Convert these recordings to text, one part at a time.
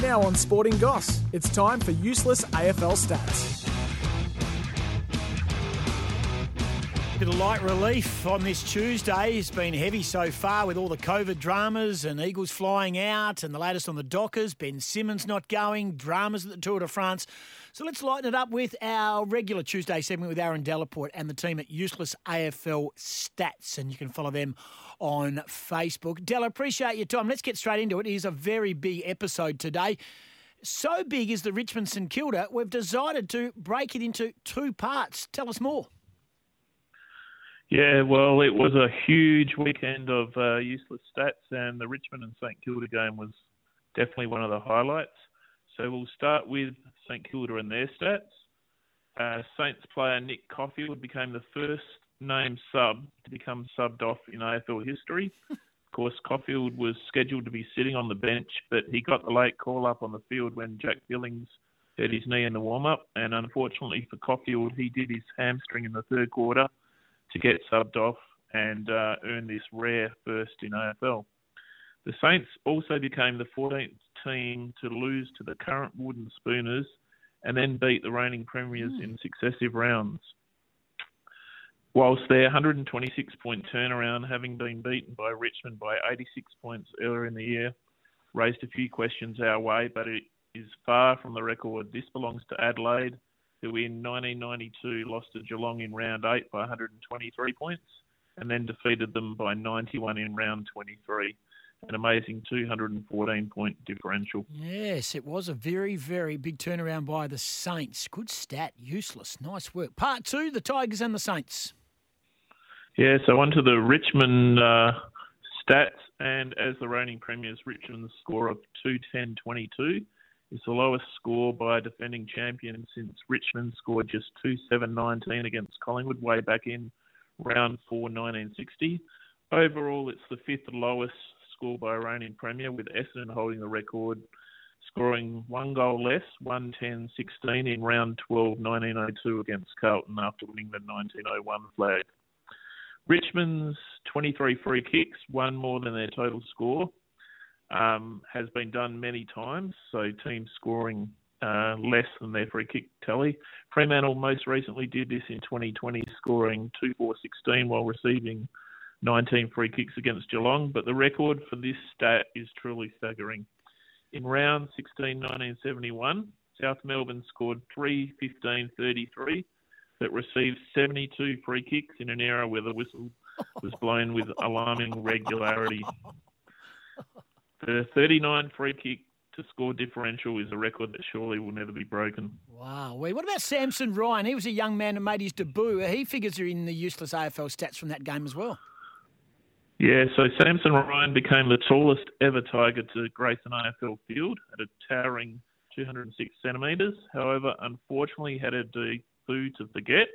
Now on Sporting Goss, it's time for useless AFL stats. Bit of light relief on this Tuesday. It's been heavy so far with all the COVID dramas and Eagles flying out and the latest on the Dockers, Ben Simmons not going, dramas at the Tour de France. So let's lighten it up with our regular Tuesday segment with Aaron Delaporte and the team at Useless AFL Stats. And you can follow them on Facebook. Della, appreciate your time. Let's get straight into it. It is a very big episode today. So big is the Richmond St Kilda, we've decided to break it into two parts. Tell us more. Yeah, well, it was a huge weekend of uh, useless stats, and the Richmond and St Kilda game was definitely one of the highlights. So we'll start with St Kilda and their stats. Uh, Saints player Nick Coffield became the first named sub to become subbed off in AFL history. of course, Coffield was scheduled to be sitting on the bench, but he got the late call up on the field when Jack Billings hurt his knee in the warm up. And unfortunately for Coffield, he did his hamstring in the third quarter to get subbed off and uh, earn this rare first in AFL. The Saints also became the 14th team to lose to the current Wooden Spooners and then beat the reigning premiers mm. in successive rounds. Whilst their 126 point turnaround, having been beaten by Richmond by 86 points earlier in the year, raised a few questions our way, but it is far from the record. This belongs to Adelaide, who in 1992 lost to Geelong in round 8 by 123 points and then defeated them by 91 in round 23. An amazing 214 point differential. Yes, it was a very, very big turnaround by the Saints. Good stat, useless. Nice work. Part two the Tigers and the Saints. Yeah, so on to the Richmond uh, stats. And as the reigning premiers, Richmond's score of 210.22 is the lowest score by a defending champion since Richmond scored just 2-7-19 against Collingwood way back in round 4 1960. Overall, it's the fifth lowest score by a reigning premier, with Essendon holding the record, scoring one goal less, 110-16 in round 12 1902 against Carlton after winning the 1901 flag. Richmond's 23 free kicks, one more than their total score, um, has been done many times, so teams scoring uh, less than their free kick tally. Fremantle most recently did this in 2020, scoring 2 4 16 while receiving 19 free kicks against Geelong, but the record for this stat is truly staggering. In round 16 1971, South Melbourne scored 3 15 33, but received 72 free kicks in an era where the whistle was blown with alarming regularity. The 39 free kick to score differential is a record that surely will never be broken. Wow. What about Samson Ryan? He was a young man and made his debut. He figures in the useless AFL stats from that game as well. Yeah, so Samson Ryan became the tallest ever Tiger to grace an AFL field at a towering 206 centimetres. However, unfortunately, he had a debut to forget.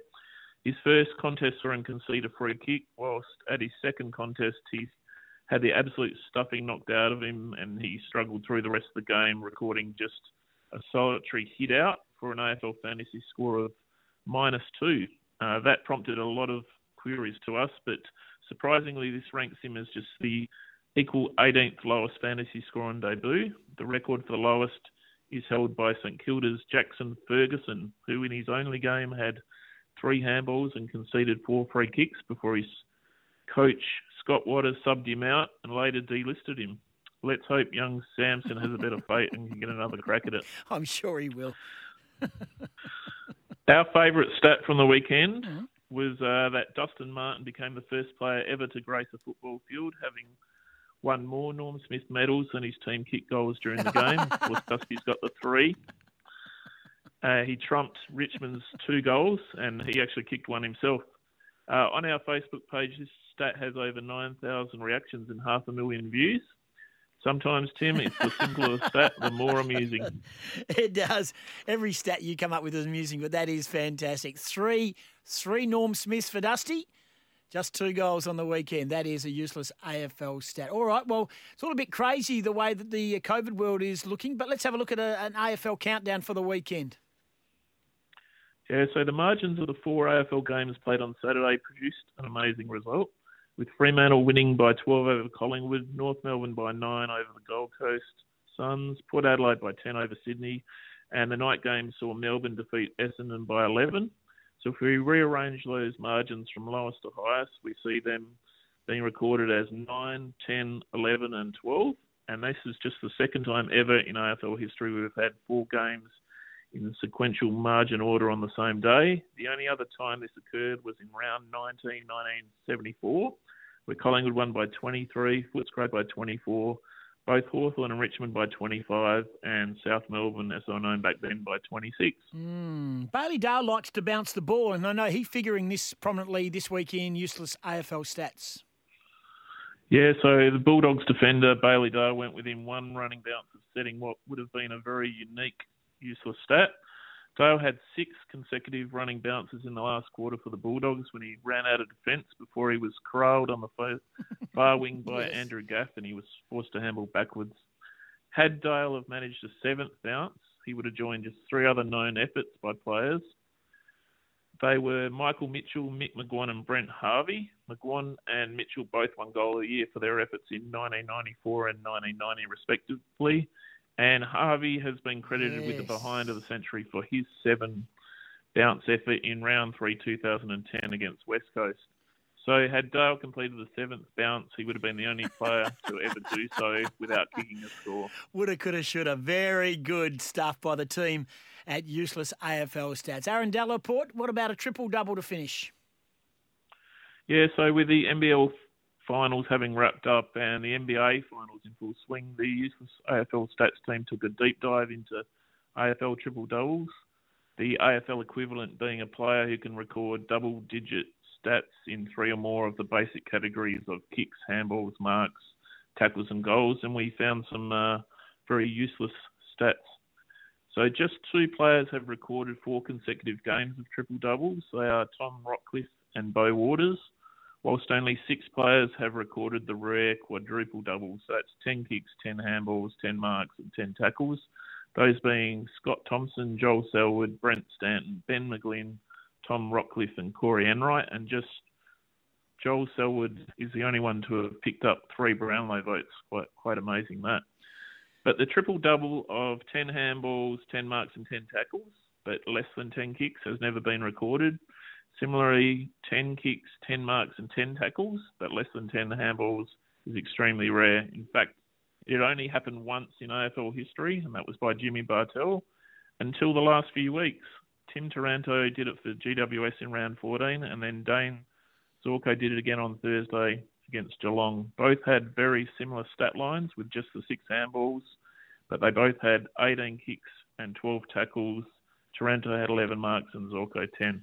His first contest saw him concede a free kick, whilst at his second contest, he had the absolute stuffing knocked out of him, and he struggled through the rest of the game, recording just a solitary hit out for an AFL fantasy score of minus two. Uh, that prompted a lot of queries to us, but surprisingly, this ranks him as just the equal 18th lowest fantasy score on debut. The record for the lowest is held by St Kilda's Jackson Ferguson, who in his only game had three handballs and conceded four free kicks before his coach Scott Watters subbed him out and later delisted him. Let's hope young Samson has a better fate and can get another crack at it. I'm sure he will. Our favourite stat from the weekend mm-hmm. was uh, that Dustin Martin became the first player ever to grace a football field, having won more Norm Smith medals than his team kick goals during the game. of course, Dusty's got the three. Uh, he trumped Richmond's two goals, and he actually kicked one himself. Uh, on our Facebook page, this stat has over 9,000 reactions and half a million views. Sometimes, Tim, it's the simpler the stat, the more amusing. It does. Every stat you come up with is amusing, but that is fantastic. Three, three Norm Smiths for Dusty. Just two goals on the weekend. That is a useless AFL stat. All right, well, it's all a bit crazy the way that the uh, COVID world is looking, but let's have a look at a, an AFL countdown for the weekend. Yeah, so the margins of the four AFL games played on Saturday produced an amazing result, with Fremantle winning by 12 over Collingwood, North Melbourne by 9 over the Gold Coast, Suns, Port Adelaide by 10 over Sydney, and the night game saw Melbourne defeat Essendon by 11. So if we rearrange those margins from lowest to highest, we see them being recorded as 9, 10, 11, and 12. And this is just the second time ever in AFL history we've had four games in sequential margin order on the same day. The only other time this occurred was in round 19, 1974, where Collingwood won by 23, Footscray by 24, both Hawthorn and Richmond by 25, and South Melbourne, as I known back then, by 26. Mm. Bailey Dale likes to bounce the ball, and I know he's figuring this prominently this week in useless AFL stats. Yeah, so the Bulldogs defender Bailey Dale went within one running bounce of setting what would have been a very unique useless stat. Dale had six consecutive running bounces in the last quarter for the Bulldogs when he ran out of defence before he was corralled on the far wing by yes. Andrew Gaff and he was forced to handle backwards. Had Dale have managed a seventh bounce, he would have joined just three other known efforts by players. They were Michael Mitchell, Mick McGuane, and Brent Harvey. McGuane and Mitchell both won goal of the year for their efforts in 1994 and 1990, respectively. And Harvey has been credited yes. with the behind of the century for his seven bounce effort in round three 2010 against West Coast. So had Dale completed the seventh bounce, he would have been the only player to ever do so without kicking a score. Woulda, coulda, shoulda. Very good stuff by the team at Useless AFL Stats. Aaron Delaporte, what about a triple double to finish? Yeah, so with the NBL finals having wrapped up and the NBA finals in full swing, the useless AFL stats team took a deep dive into AFL triple doubles. The AFL equivalent being a player who can record double digit stats in three or more of the basic categories of kicks, handballs, marks, tackles, and goals. And we found some uh, very useless stats. So just two players have recorded four consecutive games of triple doubles. They are Tom Rockliff and Bo Waters whilst only six players have recorded the rare quadruple doubles. So that's 10 kicks, 10 handballs, 10 marks, and 10 tackles. Those being Scott Thompson, Joel Selwood, Brent Stanton, Ben McGlynn, Tom Rockliff, and Corey Enright. And just Joel Selwood is the only one to have picked up three Brownlow votes. Quite, quite amazing that. But the triple double of 10 handballs, 10 marks, and 10 tackles, but less than 10 kicks has never been recorded. Similarly, 10 kicks, 10 marks, and 10 tackles, but less than 10 handballs is extremely rare. In fact, it only happened once in AFL history, and that was by Jimmy Bartel until the last few weeks. Tim Taranto did it for GWS in round 14, and then Dayne Zorko did it again on Thursday against Geelong. Both had very similar stat lines with just the six handballs, but they both had 18 kicks and 12 tackles. Taranto had 11 marks and Zorko 10.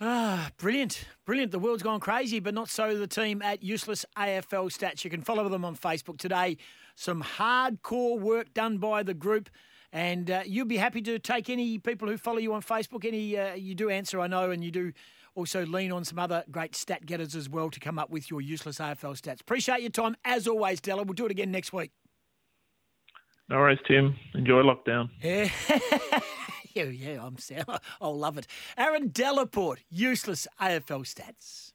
Ah, brilliant. Brilliant. The world's gone crazy, but not so the team at Useless AFL Stats. You can follow them on Facebook today. Some hardcore work done by the group. And uh, you'll be happy to take any people who follow you on Facebook. Any uh, you do answer, I know, and you do also lean on some other great stat getters as well to come up with your useless AFL stats. Appreciate your time as always, Della. We'll do it again next week. No worries, Tim. Enjoy lockdown. Yeah. yeah, yeah, I'm I'll love it. Aaron Delaporte, useless AFL stats.